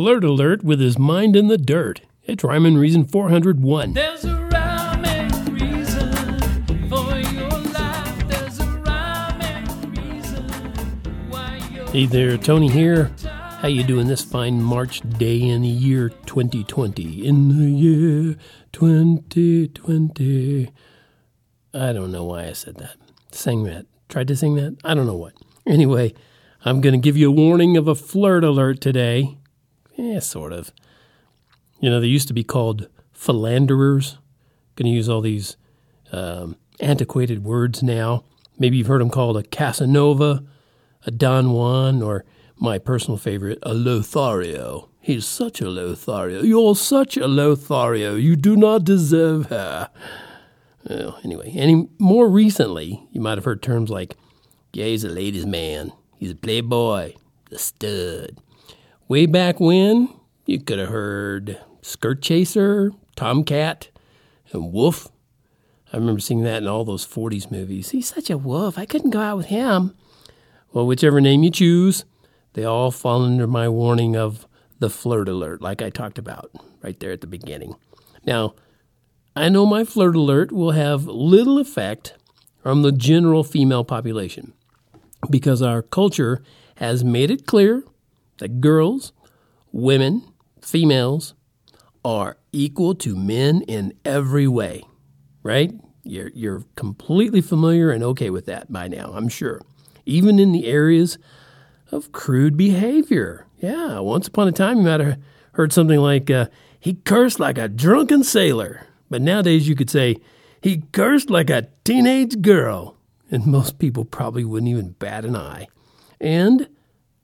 Flirt Alert with his mind in the dirt. It's Rhyme and Reason 401. There's a rhyme and reason for your life. There's a rhyme and reason why you're Hey there, Tony here. How you doing this fine March day in the year 2020? In the year 2020. I don't know why I said that. Sang that. Tried to sing that. I don't know what. Anyway, I'm going to give you a warning of a flirt alert today. Yeah, sort of. You know, they used to be called philanderers. Going to use all these um, antiquated words now. Maybe you've heard them called a Casanova, a Don Juan, or my personal favorite, a Lothario. He's such a Lothario. You're such a Lothario. You do not deserve her. Well, anyway, any more recently, you might have heard terms like, yeah, he's a ladies' man. He's a playboy, a stud. Way back when, you could have heard skirt chaser, tomcat, and wolf. I remember seeing that in all those 40s movies. He's such a wolf. I couldn't go out with him. Well, whichever name you choose, they all fall under my warning of the flirt alert, like I talked about right there at the beginning. Now, I know my flirt alert will have little effect on the general female population because our culture has made it clear that girls, women, females are equal to men in every way, right? You're, you're completely familiar and okay with that by now, I'm sure. Even in the areas of crude behavior. Yeah, once upon a time you might have heard something like, uh, he cursed like a drunken sailor. But nowadays you could say, he cursed like a teenage girl. And most people probably wouldn't even bat an eye. And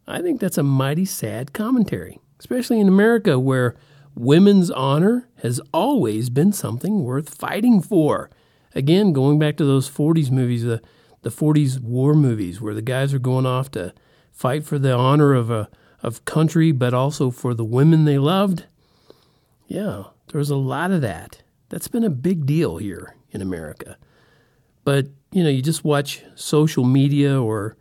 I think that's a mighty sad commentary, especially in America where women's honor has always been something worth fighting for. Again, going back to those 40s movies, the, the 40s war movies where the guys are going off to fight for the honor of a of country, but also for the women they loved. Yeah, there was a lot of that. That's been a big deal here in America. But, you know, you just watch social media or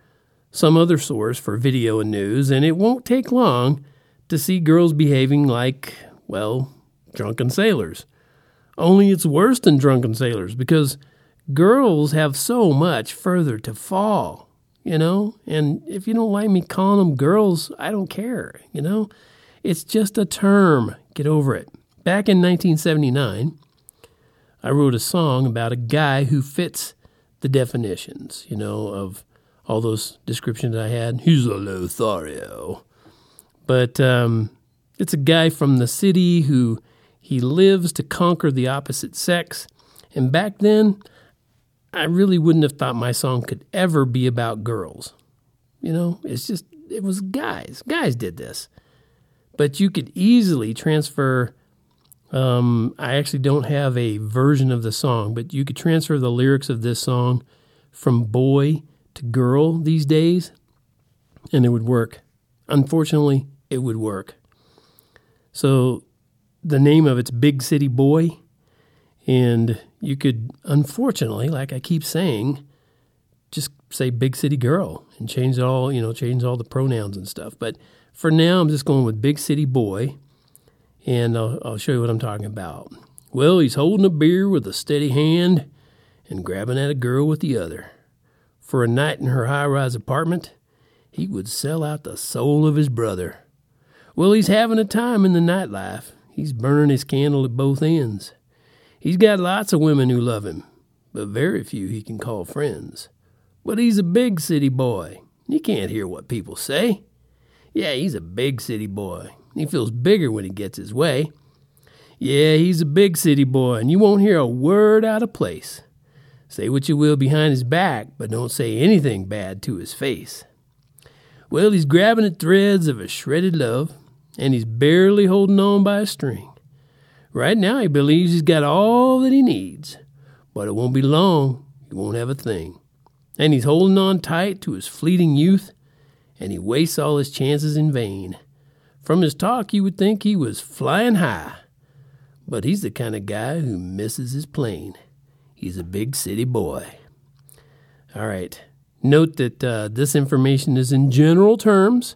some other source for video and news, and it won't take long to see girls behaving like, well, drunken sailors. Only it's worse than drunken sailors because girls have so much further to fall, you know? And if you don't like me calling them girls, I don't care, you know? It's just a term. Get over it. Back in 1979, I wrote a song about a guy who fits the definitions, you know, of all those descriptions I had. He's a Lothario. But um, it's a guy from the city who he lives to conquer the opposite sex. And back then, I really wouldn't have thought my song could ever be about girls. You know, it's just, it was guys. Guys did this. But you could easily transfer. Um, I actually don't have a version of the song, but you could transfer the lyrics of this song from boy to girl these days, and it would work. Unfortunately, it would work. So the name of it's Big City Boy, and you could, unfortunately, like I keep saying, just say Big City Girl and change it all, you know, change all the pronouns and stuff. But for now, I'm just going with Big City Boy, and I'll, I'll show you what I'm talking about. Well, he's holding a beer with a steady hand and grabbing at a girl with the other. For a night in her high rise apartment, he would sell out the soul of his brother. Well, he's having a time in the nightlife. He's burning his candle at both ends. He's got lots of women who love him, but very few he can call friends. But he's a big city boy. He can't hear what people say. Yeah, he's a big city boy. He feels bigger when he gets his way. Yeah, he's a big city boy, and you won't hear a word out of place. Say what you will behind his back, but don't say anything bad to his face. Well, he's grabbing at threads of a shredded love, and he's barely holding on by a string. Right now, he believes he's got all that he needs, but it won't be long. He won't have a thing. And he's holding on tight to his fleeting youth, and he wastes all his chances in vain. From his talk, you would think he was flying high, but he's the kind of guy who misses his plane. He's a big city boy. All right. Note that uh, this information is in general terms,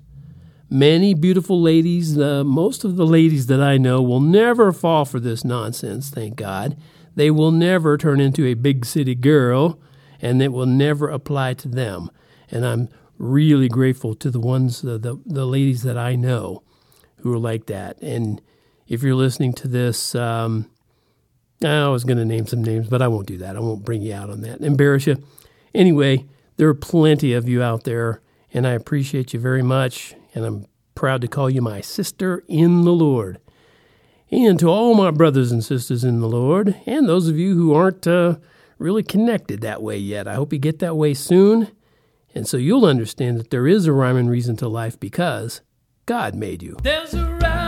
Many beautiful ladies, uh, most of the ladies that I know, will never fall for this nonsense, thank God. They will never turn into a big city girl, and it will never apply to them. And I'm really grateful to the ones, uh, the, the ladies that I know who are like that. And if you're listening to this, um, I was going to name some names, but I won't do that. I won't bring you out on that, embarrass you. Anyway, there are plenty of you out there, and I appreciate you very much. And I'm proud to call you my sister in the Lord. And to all my brothers and sisters in the Lord, and those of you who aren't uh, really connected that way yet, I hope you get that way soon. And so you'll understand that there is a rhyme and reason to life because God made you. There's a rhyme